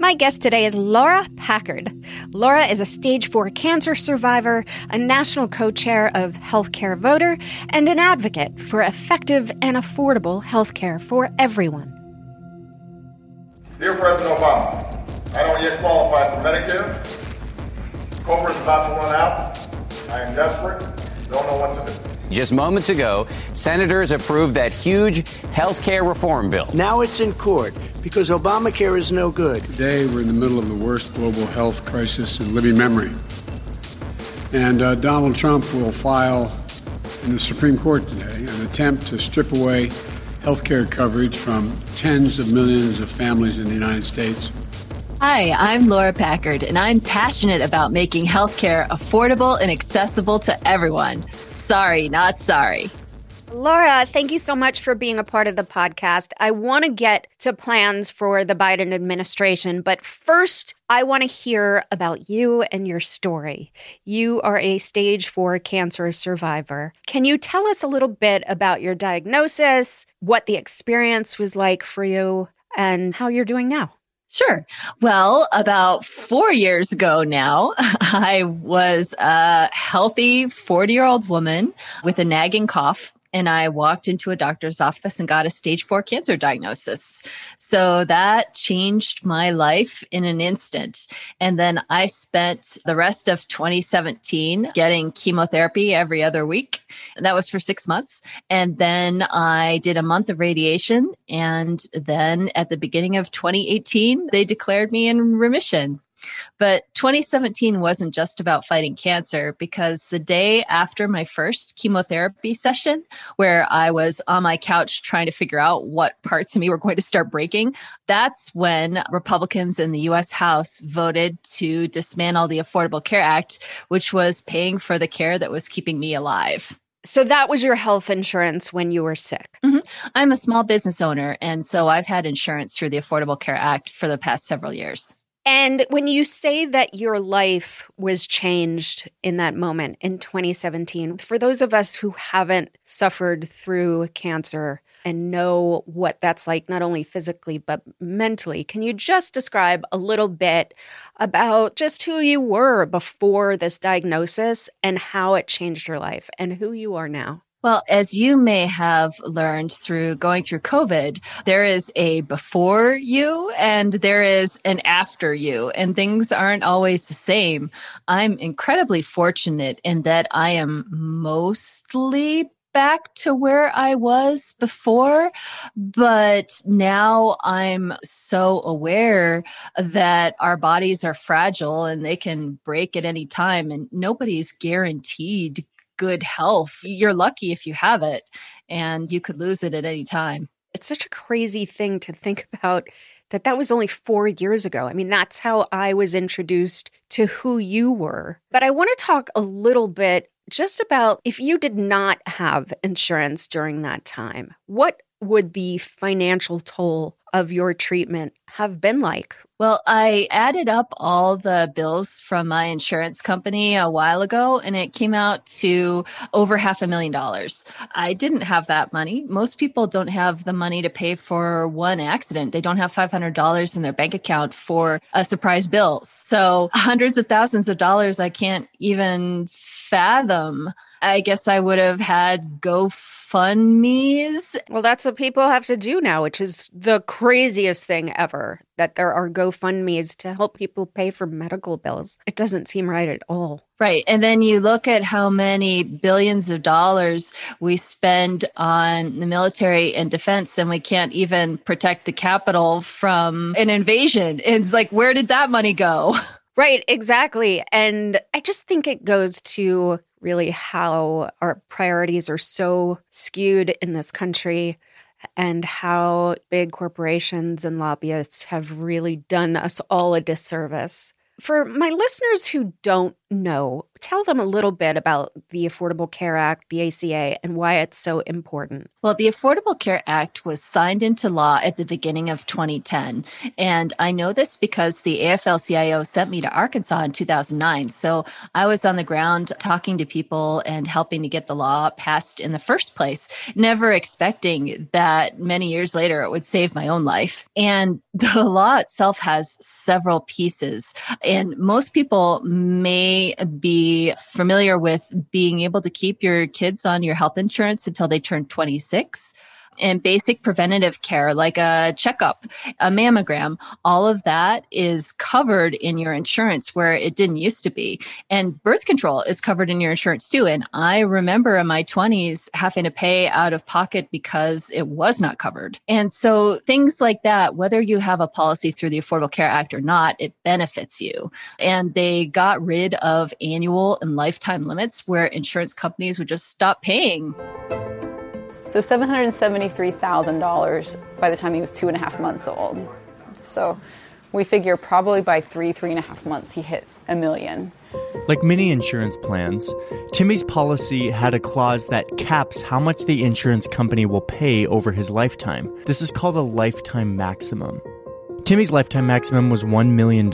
My guest today is Laura Packard. Laura is a stage 4 cancer survivor, a national co chair of Healthcare Voter, and an advocate for effective and affordable healthcare for everyone. Dear President Obama, I don't yet qualify for Medicare. COBRA is about to run out. I am desperate, don't know what to do. Just moments ago, senators approved that huge health care reform bill. Now it's in court because Obamacare is no good. Today, we're in the middle of the worst global health crisis in living memory. And uh, Donald Trump will file in the Supreme Court today an attempt to strip away health care coverage from tens of millions of families in the United States. Hi, I'm Laura Packard, and I'm passionate about making healthcare affordable and accessible to everyone. Sorry, not sorry. Laura, thank you so much for being a part of the podcast. I want to get to plans for the Biden administration, but first, I want to hear about you and your story. You are a stage four cancer survivor. Can you tell us a little bit about your diagnosis, what the experience was like for you, and how you're doing now? Sure. Well, about four years ago now, I was a healthy 40 year old woman with a nagging cough and I walked into a doctor's office and got a stage four cancer diagnosis. So that changed my life in an instant. And then I spent the rest of 2017 getting chemotherapy every other week. And that was for six months. And then I did a month of radiation. And then at the beginning of 2018, they declared me in remission. But 2017 wasn't just about fighting cancer because the day after my first chemotherapy session, where I was on my couch trying to figure out what parts of me were going to start breaking, that's when Republicans in the US House voted to dismantle the Affordable Care Act, which was paying for the care that was keeping me alive. So that was your health insurance when you were sick? Mm-hmm. I'm a small business owner, and so I've had insurance through the Affordable Care Act for the past several years. And when you say that your life was changed in that moment in 2017, for those of us who haven't suffered through cancer and know what that's like, not only physically, but mentally, can you just describe a little bit about just who you were before this diagnosis and how it changed your life and who you are now? Well, as you may have learned through going through COVID, there is a before you and there is an after you, and things aren't always the same. I'm incredibly fortunate in that I am mostly back to where I was before, but now I'm so aware that our bodies are fragile and they can break at any time, and nobody's guaranteed good health. You're lucky if you have it, and you could lose it at any time. It's such a crazy thing to think about that that was only four years ago. I mean, that's how I was introduced to who you were. But I want to talk a little bit just about if you did not have insurance during that time, what would the financial toll of your treatment have been like well, I added up all the bills from my insurance company a while ago and it came out to over half a million dollars. I didn't have that money. Most people don't have the money to pay for one accident. They don't have $500 in their bank account for a surprise bill. So hundreds of thousands of dollars I can't even fathom I guess I would have had GoFundMe's. Well, that's what people have to do now, which is the craziest thing ever that there are GoFundMe's to help people pay for medical bills. It doesn't seem right at all. Right. And then you look at how many billions of dollars we spend on the military and defense, and we can't even protect the Capitol from an invasion. It's like, where did that money go? Right, exactly. And I just think it goes to really how our priorities are so skewed in this country and how big corporations and lobbyists have really done us all a disservice. For my listeners who don't know, tell them a little bit about the Affordable Care Act, the ACA, and why it's so important. Well, the Affordable Care Act was signed into law at the beginning of 2010. And I know this because the AFL CIO sent me to Arkansas in 2009. So I was on the ground talking to people and helping to get the law passed in the first place, never expecting that many years later it would save my own life. And the law itself has several pieces, and most people may be familiar with being able to keep your kids on your health insurance until they turn 26 and basic preventative care like a checkup, a mammogram, all of that is covered in your insurance where it didn't used to be. And birth control is covered in your insurance too. And I remember in my 20s having to pay out of pocket because it was not covered. And so things like that, whether you have a policy through the Affordable Care Act or not, it benefits you. And they got rid of annual and lifetime limits where insurance companies would just stop paying. So $773,000 by the time he was two and a half months old. So we figure probably by three, three and a half months, he hit a million. Like many insurance plans, Timmy's policy had a clause that caps how much the insurance company will pay over his lifetime. This is called a lifetime maximum. Timmy's lifetime maximum was $1 million,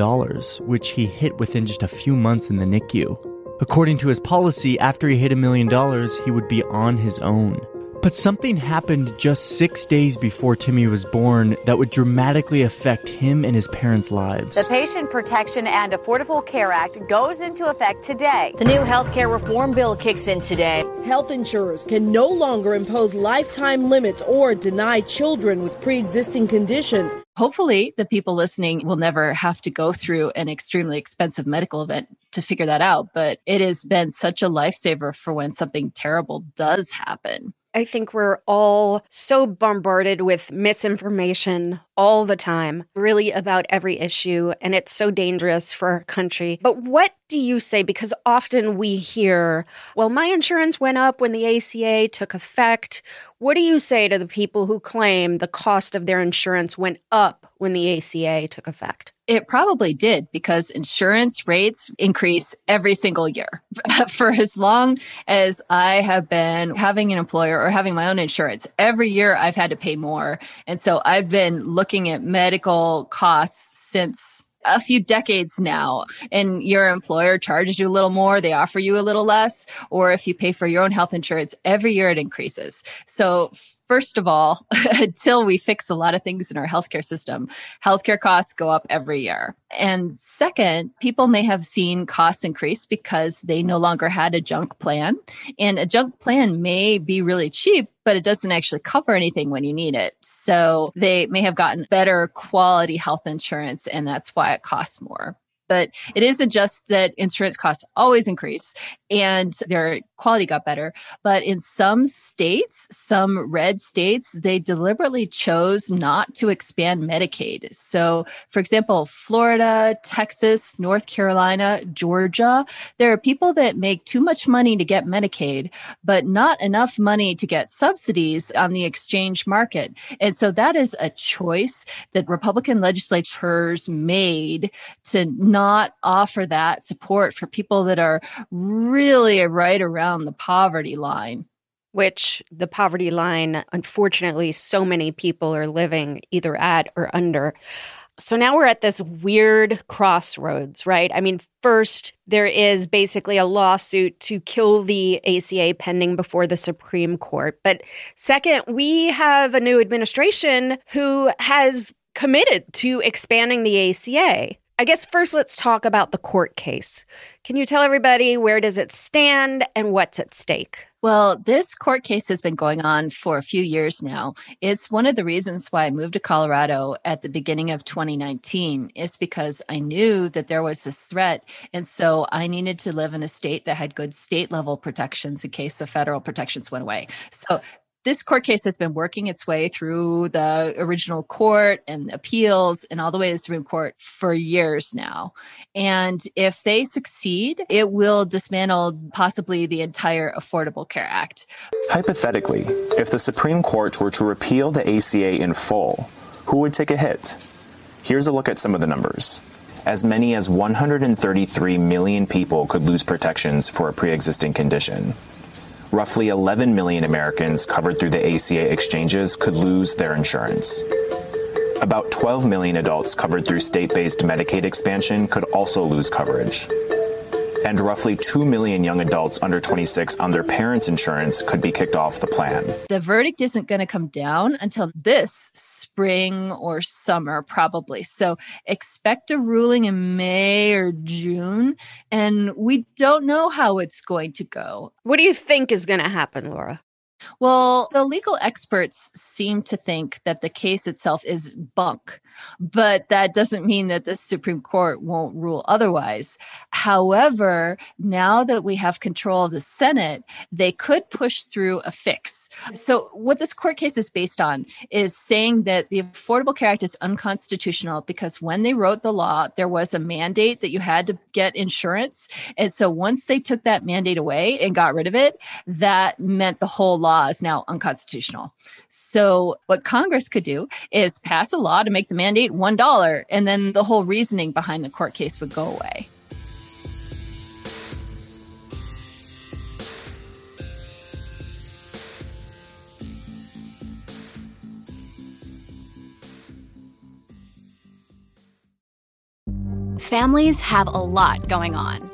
which he hit within just a few months in the NICU. According to his policy, after he hit a million dollars, he would be on his own. But something happened just six days before Timmy was born that would dramatically affect him and his parents' lives. The Patient Protection and Affordable Care Act goes into effect today. The new health care reform bill kicks in today. Health insurers can no longer impose lifetime limits or deny children with pre existing conditions. Hopefully, the people listening will never have to go through an extremely expensive medical event to figure that out. But it has been such a lifesaver for when something terrible does happen. I think we're all so bombarded with misinformation all the time, really about every issue, and it's so dangerous for our country. But what do you say? Because often we hear, well, my insurance went up when the ACA took effect. What do you say to the people who claim the cost of their insurance went up when the ACA took effect? It probably did because insurance rates increase every single year. For as long as I have been having an employer or having my own insurance, every year I've had to pay more. And so I've been looking at medical costs since a few decades now and your employer charges you a little more they offer you a little less or if you pay for your own health insurance every year it increases so First of all, until we fix a lot of things in our healthcare system, healthcare costs go up every year. And second, people may have seen costs increase because they no longer had a junk plan. And a junk plan may be really cheap, but it doesn't actually cover anything when you need it. So they may have gotten better quality health insurance, and that's why it costs more but it isn't just that insurance costs always increase and their quality got better. But in some states, some red states, they deliberately chose not to expand Medicaid. So, for example, Florida, Texas, North Carolina, Georgia, there are people that make too much money to get Medicaid, but not enough money to get subsidies on the exchange market. And so that is a choice that Republican legislatures made to not offer that support for people that are really right around the poverty line. Which the poverty line, unfortunately, so many people are living either at or under. So now we're at this weird crossroads, right? I mean, first, there is basically a lawsuit to kill the ACA pending before the Supreme Court. But second, we have a new administration who has committed to expanding the ACA. I guess first let's talk about the court case. Can you tell everybody where does it stand and what's at stake? Well, this court case has been going on for a few years now. It's one of the reasons why I moved to Colorado at the beginning of 2019 is because I knew that there was this threat and so I needed to live in a state that had good state level protections in case the federal protections went away. So this court case has been working its way through the original court and appeals and all the way to the Supreme Court for years now. And if they succeed, it will dismantle possibly the entire Affordable Care Act. Hypothetically, if the Supreme Court were to repeal the ACA in full, who would take a hit? Here's a look at some of the numbers. As many as 133 million people could lose protections for a pre existing condition roughly 11 million Americans covered through the ACA exchanges could lose their insurance. About 12 million adults covered through state based Medicaid expansion could also lose coverage. And roughly 2 million young adults under 26 on their parents' insurance could be kicked off the plan. The verdict isn't going to come down until this spring or summer, probably. So expect a ruling in May or June. And we don't know how it's going to go. What do you think is going to happen, Laura? Well, the legal experts seem to think that the case itself is bunk, but that doesn't mean that the Supreme Court won't rule otherwise. However, now that we have control of the Senate, they could push through a fix. So, what this court case is based on is saying that the Affordable Care Act is unconstitutional because when they wrote the law, there was a mandate that you had to get insurance. And so, once they took that mandate away and got rid of it, that meant the whole law is now unconstitutional. So, what Congress could do is pass a law to make the mandate $1, and then the whole reasoning behind the court case would go away. Families have a lot going on.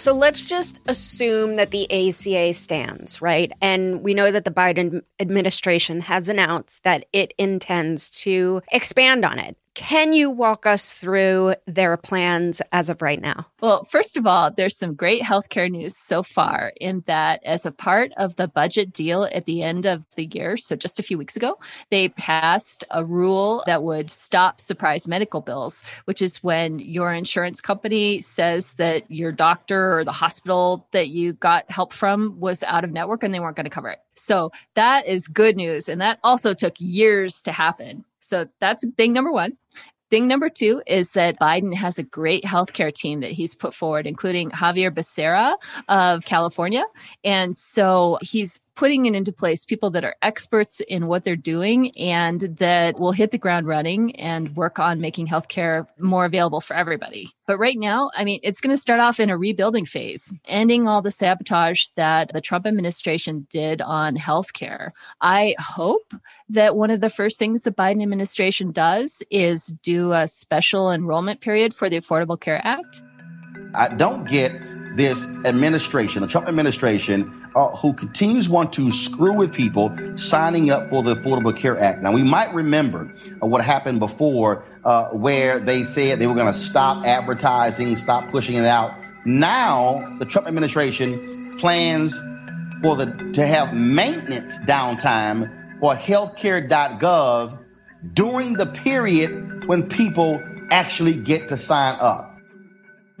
So let's just assume that the ACA stands, right? And we know that the Biden administration has announced that it intends to expand on it. Can you walk us through their plans as of right now? Well, first of all, there's some great healthcare news so far in that as a part of the budget deal at the end of the year, so just a few weeks ago, they passed a rule that would stop surprise medical bills, which is when your insurance company says that your doctor or the hospital that you got help from was out of network and they weren't going to cover it. So that is good news. And that also took years to happen. So that's thing number one. Thing number two is that Biden has a great healthcare team that he's put forward, including Xavier Becerra of California. And so he's putting it into place people that are experts in what they're doing and that will hit the ground running and work on making healthcare more available for everybody. But right now, I mean, it's going to start off in a rebuilding phase, ending all the sabotage that the Trump administration did on healthcare. I hope that one of the first things the Biden administration does is do a special enrollment period for the Affordable Care Act. I don't get this administration, the Trump administration, uh, who continues want to screw with people signing up for the Affordable Care Act. Now, we might remember uh, what happened before, uh, where they said they were going to stop advertising, stop pushing it out. Now, the Trump administration plans for the to have maintenance downtime for healthcare.gov during the period when people actually get to sign up.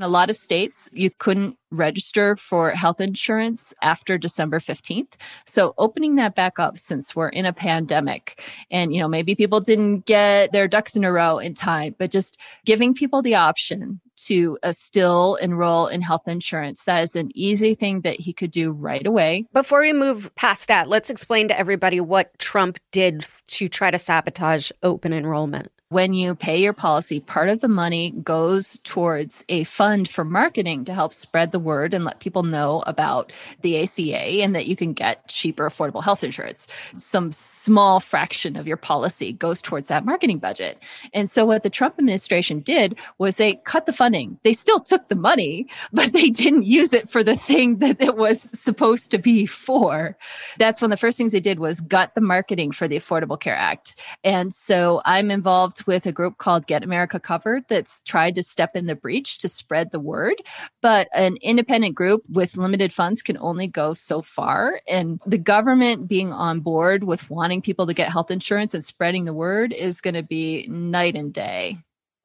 In a lot of states, you couldn't register for health insurance after December 15th. So opening that back up since we're in a pandemic and you know maybe people didn't get their ducks in a row in time, but just giving people the option to uh, still enroll in health insurance. That is an easy thing that he could do right away. Before we move past that, let's explain to everybody what Trump did to try to sabotage open enrollment when you pay your policy, part of the money goes towards a fund for marketing to help spread the word and let people know about the ACA and that you can get cheaper, affordable health insurance. Some small fraction of your policy goes towards that marketing budget. And so, what the Trump administration did was they cut the funding. They still took the money, but they didn't use it for the thing that it was supposed to be for. That's one of the first things they did was gut the marketing for the Affordable Care Act. And so, I'm involved with a group called Get America Covered that's tried to step in the breach to spread the word. But an independent group with limited funds can only go so far. And the government being on board with wanting people to get health insurance and spreading the word is going to be night and day.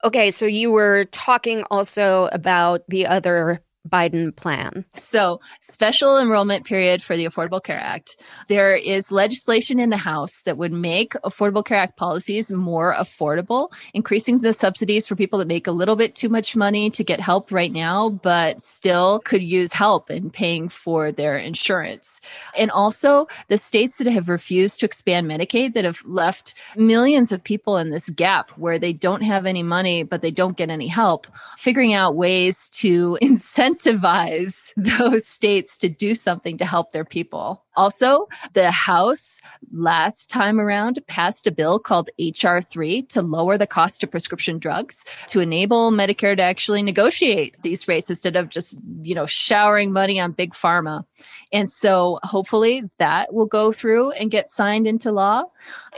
Okay, so you were talking also about the other Biden plan? So, special enrollment period for the Affordable Care Act. There is legislation in the House that would make Affordable Care Act policies more affordable, increasing the subsidies for people that make a little bit too much money to get help right now, but still could use help in paying for their insurance. And also, the states that have refused to expand Medicaid that have left millions of people in this gap where they don't have any money, but they don't get any help, figuring out ways to incentivize incentivize those states to do something to help their people. Also, the House last time around passed a bill called H.R. 3 to lower the cost of prescription drugs to enable Medicare to actually negotiate these rates instead of just, you know, showering money on big pharma. And so hopefully that will go through and get signed into law.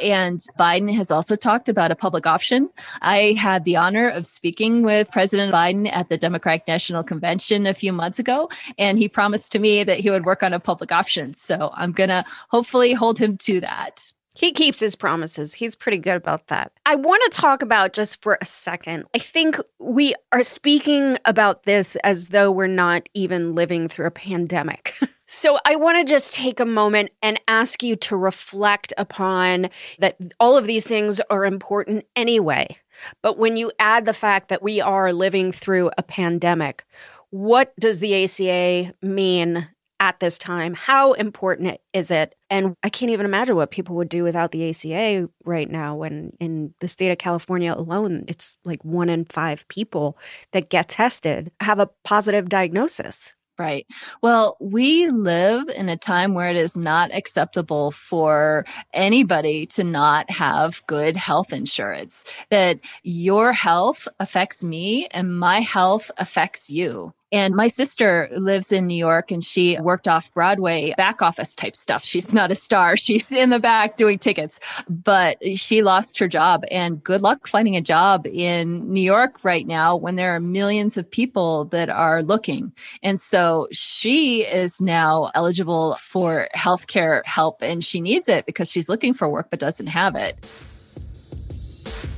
And Biden has also talked about a public option. I had the honor of speaking with President Biden at the Democratic National Convention a few months ago, and he promised to me that he would work on a public option. So I'm going to hopefully hold him to that. He keeps his promises. He's pretty good about that. I want to talk about just for a second. I think we are speaking about this as though we're not even living through a pandemic. so I want to just take a moment and ask you to reflect upon that all of these things are important anyway. But when you add the fact that we are living through a pandemic, what does the ACA mean at this time? How important is it? And I can't even imagine what people would do without the ACA right now when in the state of California alone, it's like one in five people that get tested have a positive diagnosis. Right. Well, we live in a time where it is not acceptable for anybody to not have good health insurance, that your health affects me and my health affects you. And my sister lives in New York and she worked off Broadway back office type stuff. She's not a star. She's in the back doing tickets, but she lost her job and good luck finding a job in New York right now when there are millions of people that are looking. And so she is now eligible for healthcare help and she needs it because she's looking for work but doesn't have it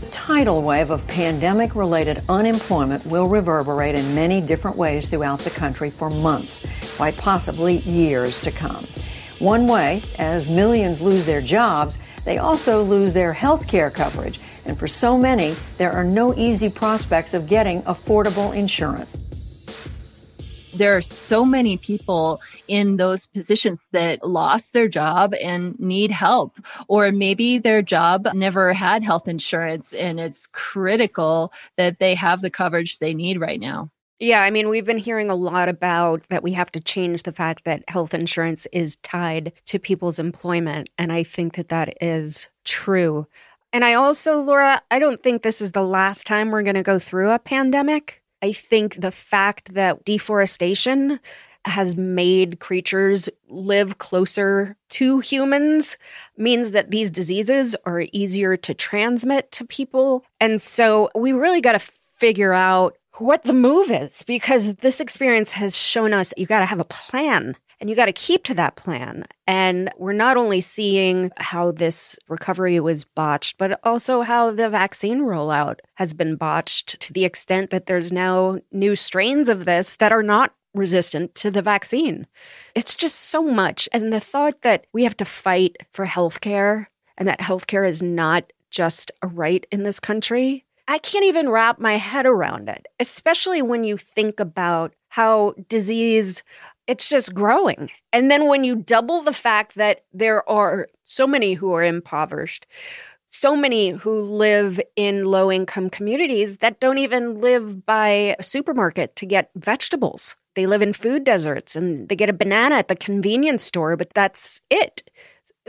tidal wave of pandemic related unemployment will reverberate in many different ways throughout the country for months, quite possibly years to come. One way, as millions lose their jobs, they also lose their health care coverage. And for so many, there are no easy prospects of getting affordable insurance there are so many people in those positions that lost their job and need help or maybe their job never had health insurance and it's critical that they have the coverage they need right now yeah, I mean, we've been hearing a lot about that we have to change the fact that health insurance is tied to people's employment. And I think that that is true. And I also, Laura, I don't think this is the last time we're going to go through a pandemic. I think the fact that deforestation has made creatures live closer to humans means that these diseases are easier to transmit to people. And so we really got to figure out what the move is because this experience has shown us you got to have a plan and you got to keep to that plan. And we're not only seeing how this recovery was botched, but also how the vaccine rollout has been botched to the extent that there's now new strains of this that are not resistant to the vaccine. It's just so much. And the thought that we have to fight for healthcare and that healthcare is not just a right in this country I can't even wrap my head around it, especially when you think about how disease it's just growing. And then when you double the fact that there are so many who are impoverished, so many who live in low income communities that don't even live by a supermarket to get vegetables. They live in food deserts and they get a banana at the convenience store, but that's it.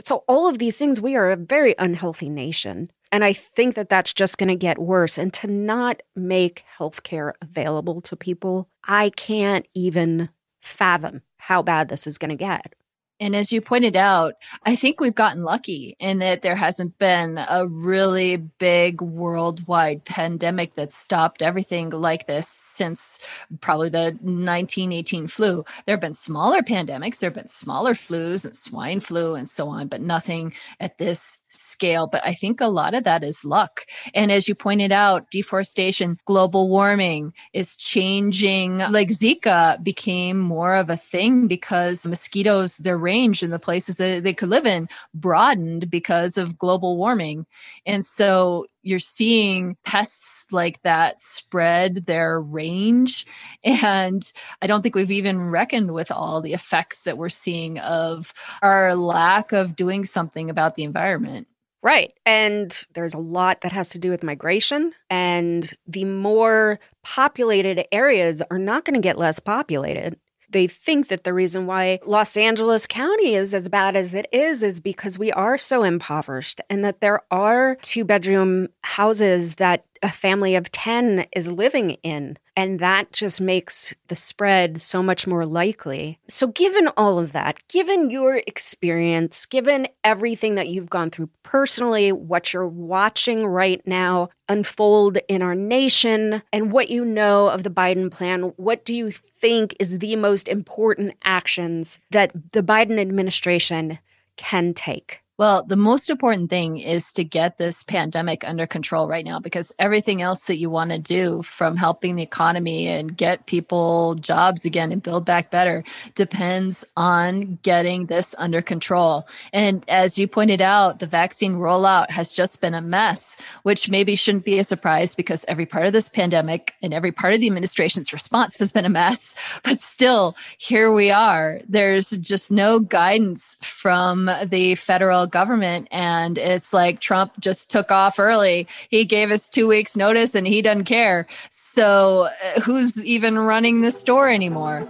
So, all of these things, we are a very unhealthy nation. And I think that that's just going to get worse. And to not make healthcare available to people, I can't even fathom how bad this is going to get. And as you pointed out, I think we've gotten lucky in that there hasn't been a really big worldwide pandemic that stopped everything like this since probably the 1918 flu. There have been smaller pandemics, there have been smaller flus and swine flu and so on, but nothing at this scale. But I think a lot of that is luck. And as you pointed out, deforestation, global warming is changing. Like Zika became more of a thing because mosquitoes, range in the places that they could live in broadened because of global warming. And so you're seeing pests like that spread their range. And I don't think we've even reckoned with all the effects that we're seeing of our lack of doing something about the environment. Right. And there's a lot that has to do with migration. And the more populated areas are not going to get less populated. They think that the reason why Los Angeles County is as bad as it is is because we are so impoverished and that there are two bedroom houses that a family of 10 is living in. And that just makes the spread so much more likely. So, given all of that, given your experience, given everything that you've gone through personally, what you're watching right now unfold in our nation, and what you know of the Biden plan, what do you think is the most important actions that the Biden administration can take? Well, the most important thing is to get this pandemic under control right now because everything else that you want to do from helping the economy and get people jobs again and build back better depends on getting this under control. And as you pointed out, the vaccine rollout has just been a mess, which maybe shouldn't be a surprise because every part of this pandemic and every part of the administration's response has been a mess. But still, here we are. There's just no guidance from the federal government and it's like Trump just took off early. He gave us 2 weeks notice and he doesn't care. So uh, who's even running the store anymore?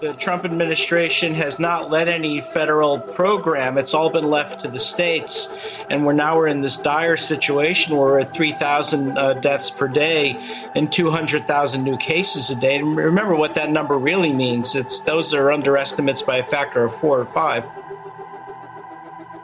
The Trump administration has not led any federal program. It's all been left to the states. And we're now we're in this dire situation where we're at 3,000 uh, deaths per day and 200,000 new cases a day. And remember what that number really means. It's those are underestimates by a factor of four or five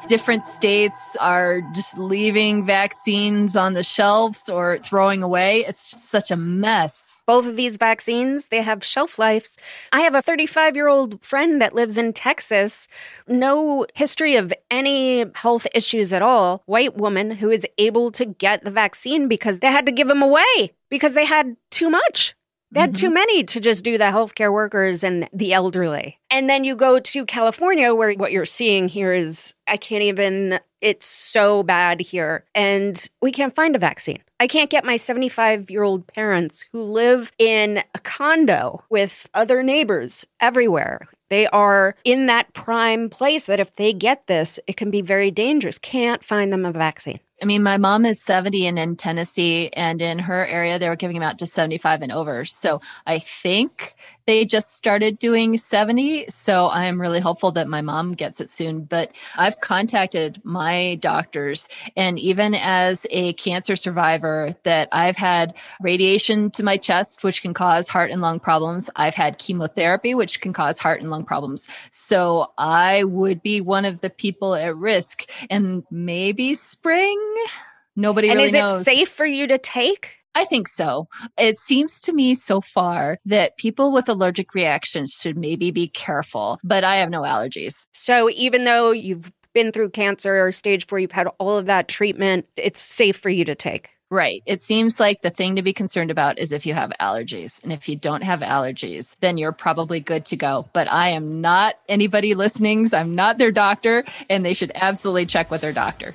different states are just leaving vaccines on the shelves or throwing away. It's just such a mess. Both of these vaccines, they have shelf lives. I have a 35 year old friend that lives in Texas, no history of any health issues at all, white woman who is able to get the vaccine because they had to give them away because they had too much. They had mm-hmm. too many to just do the healthcare workers and the elderly. And then you go to California, where what you're seeing here is I can't even, it's so bad here. And we can't find a vaccine. I can't get my 75 year old parents who live in a condo with other neighbors everywhere. They are in that prime place that if they get this, it can be very dangerous. Can't find them a vaccine. I mean, my mom is 70 and in Tennessee, and in her area, they were giving them out to 75 and over. So I think they just started doing 70. So I'm really hopeful that my mom gets it soon. But I've contacted my doctors, and even as a cancer survivor, that I've had radiation to my chest, which can cause heart and lung problems. I've had chemotherapy, which can cause heart and lung problems. So I would be one of the people at risk. And maybe spring? Nobody and really is knows. it safe for you to take? I think so. It seems to me so far that people with allergic reactions should maybe be careful, but I have no allergies. So even though you've been through cancer or stage four, you've had all of that treatment, it's safe for you to take. Right. It seems like the thing to be concerned about is if you have allergies. And if you don't have allergies, then you're probably good to go. But I am not anybody listening. I'm not their doctor, and they should absolutely check with their doctor.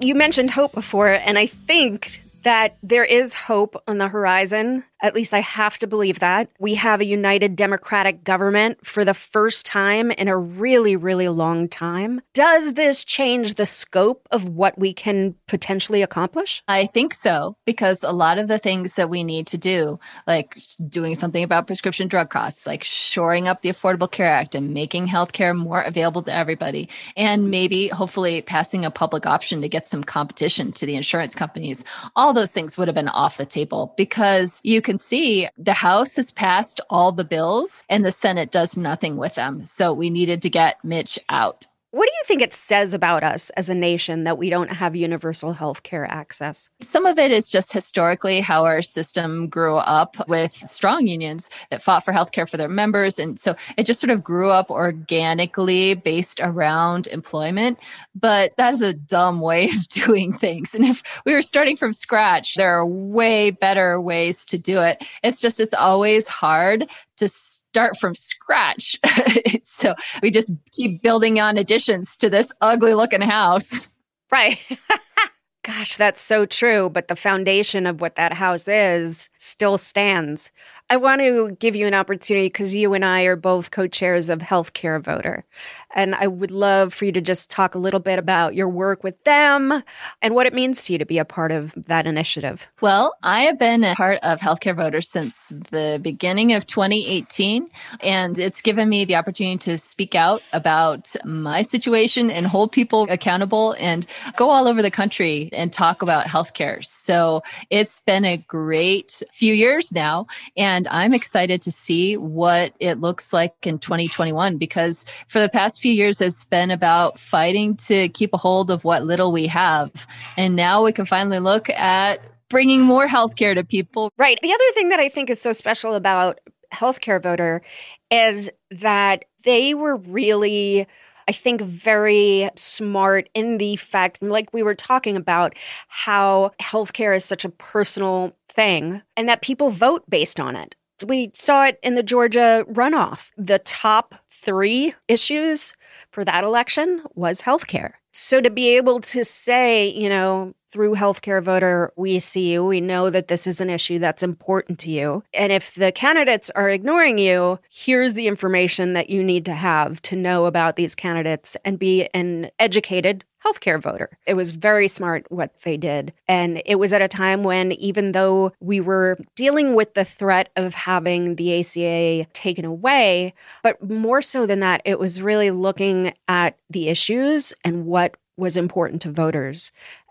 You mentioned hope before, and I think that there is hope on the horizon at least I have to believe that. We have a united democratic government for the first time in a really, really long time. Does this change the scope of what we can potentially accomplish? I think so, because a lot of the things that we need to do, like doing something about prescription drug costs, like shoring up the Affordable Care Act and making healthcare more available to everybody, and maybe hopefully passing a public option to get some competition to the insurance companies, all those things would have been off the table because you can can see, the House has passed all the bills and the Senate does nothing with them. So we needed to get Mitch out. What do you think it says about us as a nation that we don't have universal health care access? Some of it is just historically how our system grew up with strong unions that fought for health care for their members. And so it just sort of grew up organically based around employment. But that is a dumb way of doing things. And if we were starting from scratch, there are way better ways to do it. It's just, it's always hard to start from scratch. so we just keep building on additions to this ugly looking house. Right. Gosh, that's so true. But the foundation of what that house is still stands. I want to give you an opportunity because you and I are both co chairs of Healthcare Voter. And I would love for you to just talk a little bit about your work with them and what it means to you to be a part of that initiative. Well, I have been a part of Healthcare Voter since the beginning of 2018. And it's given me the opportunity to speak out about my situation and hold people accountable and go all over the country and talk about healthcare. So it's been a great few years now. And I'm excited to see what it looks like in 2021 because for the past few years, it's been about fighting to keep a hold of what little we have. And now we can finally look at bringing more healthcare to people. Right. The other thing that I think is so special about Healthcare Voter is that they were really. I think very smart in the fact, like we were talking about, how healthcare is such a personal thing and that people vote based on it. We saw it in the Georgia runoff. The top three issues for that election was healthcare. So to be able to say, you know, through healthcare voter, we see you, we know that this is an issue that's important to you. And if the candidates are ignoring you, here's the information that you need to have to know about these candidates and be an educated healthcare voter. It was very smart what they did. And it was at a time when, even though we were dealing with the threat of having the ACA taken away, but more so than that, it was really looking at the issues and what was important to voters.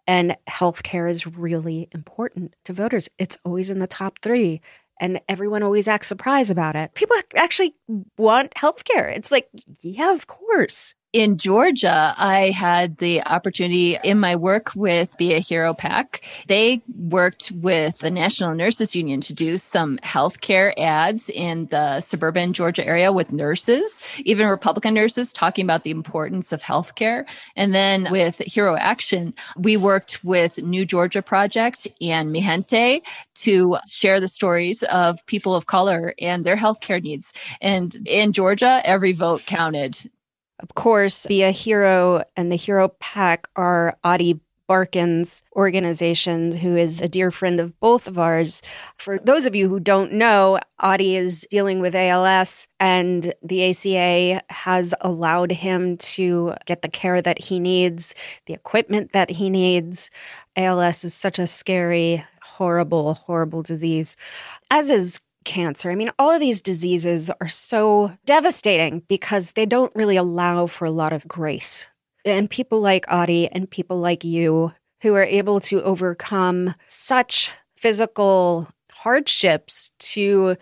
And healthcare is really important to voters. It's always in the top three and everyone always acts surprised about it. People actually want healthcare. It's like, yeah, of course in Georgia, I had the opportunity in my work with Be a Hero PAC. They worked with the National Nurses Union to do some healthcare ads in the suburban Georgia area with nurses, even Republican nurses talking about the importance of healthcare. And then with Hero Action, we worked with New Georgia Project and Mijente to share the stories of people of color and their healthcare needs. And in Georgia, every vote counted of course, Be a Hero and the Hero PAC are Ady Barkan's organization, who is a dear friend of both of ours. For those of you who don't know, Ady is dealing with ALS, and the ACA has allowed him to get the care that he needs, the equipment that he needs. ALS is such a scary, horrible, horrible disease, as is cancer. I mean, all of these diseases are so devastating because they don't really allow for a lot of grace. And people like Ady and people like you who are able to overcome such physical hardships to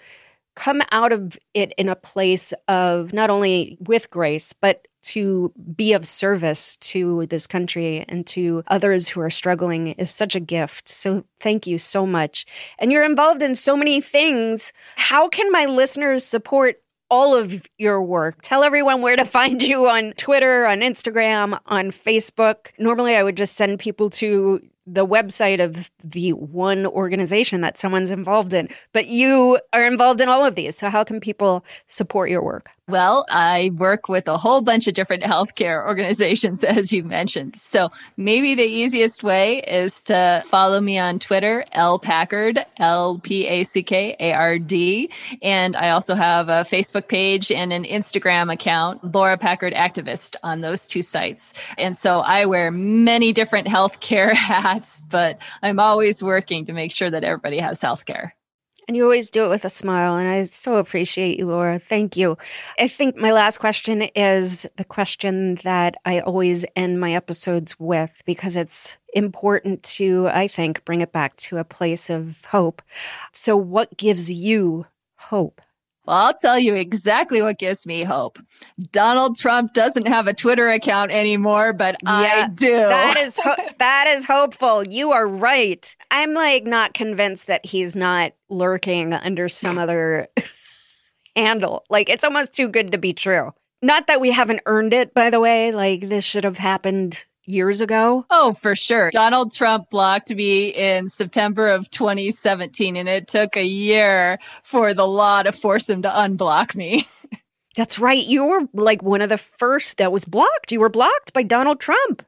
come out of it in a place of not only with grace, but to be of service to this country and to others who are struggling is such a gift. So thank you so much. And you're involved in so many things. How can my listeners support all of your work. Tell everyone where to find you on Twitter, on Instagram, on Facebook. Normally, I would just send people to the website of the one organization that someone's involved in, but you are involved in all of these. So, how can people support your work? Well, I work with a whole bunch of different healthcare organizations, as you mentioned. So maybe the easiest way is to follow me on Twitter, L Packard, L P A C K A R D. And I also have a Facebook page and an Instagram account, Laura Packard Activist, on those two sites. And so I wear many different healthcare hats, but I'm always working to make sure that everybody has healthcare. And you always do it with a smile. And I so appreciate you, Laura. Thank you. I think my last question is the question that I always end my episodes with because it's important to, I think, bring it back to a place of hope. So, what gives you hope? Well, I'll tell you exactly what gives me hope. Donald Trump doesn't have a Twitter account anymore, but yeah, I do. That is ho- that is hopeful. You are right. I'm like not convinced that he's not lurking under some other handle. Like it's almost too good to be true. Not that we haven't earned it, by the way. Like this should have happened years ago? Oh, for sure. Donald Trump blocked me in September of 2017, and it took a year for the law to force him to unblock me. That's right. You were like one of the first that was blocked. You were blocked by Donald Trump.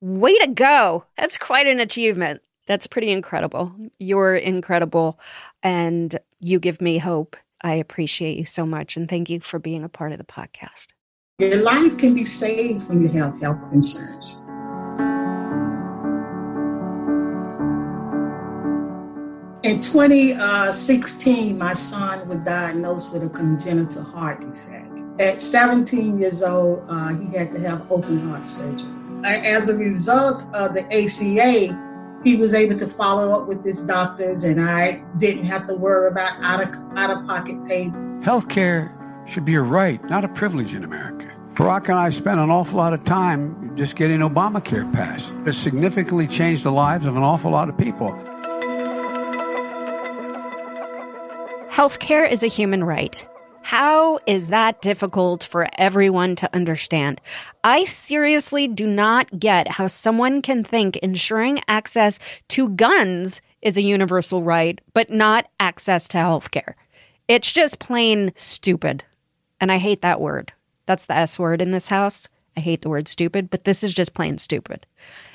Way to go. That's quite an achievement. That's pretty incredible. You're incredible, and you give me hope. I appreciate you so much, and thank you for being a part of the podcast. Your life can be saved when you have health insurance. In 2016, my son was diagnosed with a congenital heart defect. At 17 years old, uh, he had to have open heart surgery. As a result of the ACA, he was able to follow up with his doctors, and I didn't have to worry about out of out of pocket pay. Healthcare should be a right, not a privilege in America. Barack and I spent an awful lot of time just getting Obamacare passed. It significantly changed the lives of an awful lot of people. Healthcare is a human right. How is that difficult for everyone to understand? I seriously do not get how someone can think ensuring access to guns is a universal right, but not access to healthcare. It's just plain stupid. And I hate that word. That's the S word in this house. I hate the word stupid, but this is just plain stupid.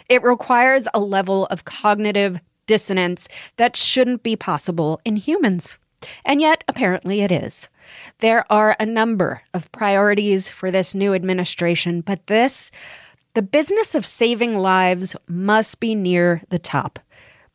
It requires a level of cognitive dissonance that shouldn't be possible in humans. And yet, apparently, it is. There are a number of priorities for this new administration, but this, the business of saving lives, must be near the top.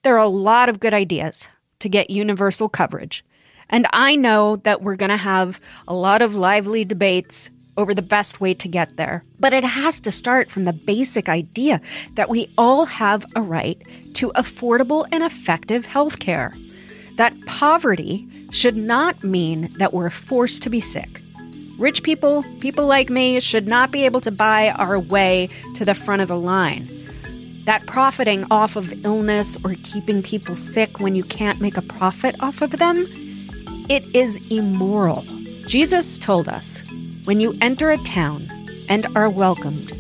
There are a lot of good ideas to get universal coverage. And I know that we're going to have a lot of lively debates over the best way to get there. But it has to start from the basic idea that we all have a right to affordable and effective health care. That poverty should not mean that we're forced to be sick. Rich people, people like me, should not be able to buy our way to the front of the line. That profiting off of illness or keeping people sick when you can't make a profit off of them, it is immoral. Jesus told us when you enter a town and are welcomed,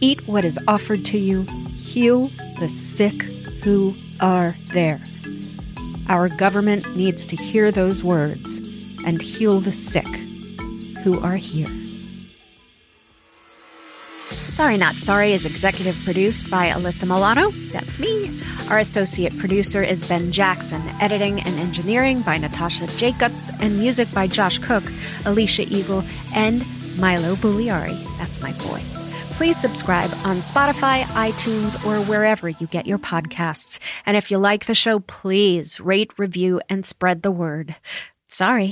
eat what is offered to you, heal the sick who are there. Our government needs to hear those words and heal the sick who are here. Sorry Not Sorry is executive produced by Alyssa Milano. That's me. Our associate producer is Ben Jackson. Editing and engineering by Natasha Jacobs. And music by Josh Cook, Alicia Eagle, and Milo Bugliari. That's my boy. Please subscribe on Spotify, iTunes, or wherever you get your podcasts. And if you like the show, please rate, review, and spread the word. Sorry.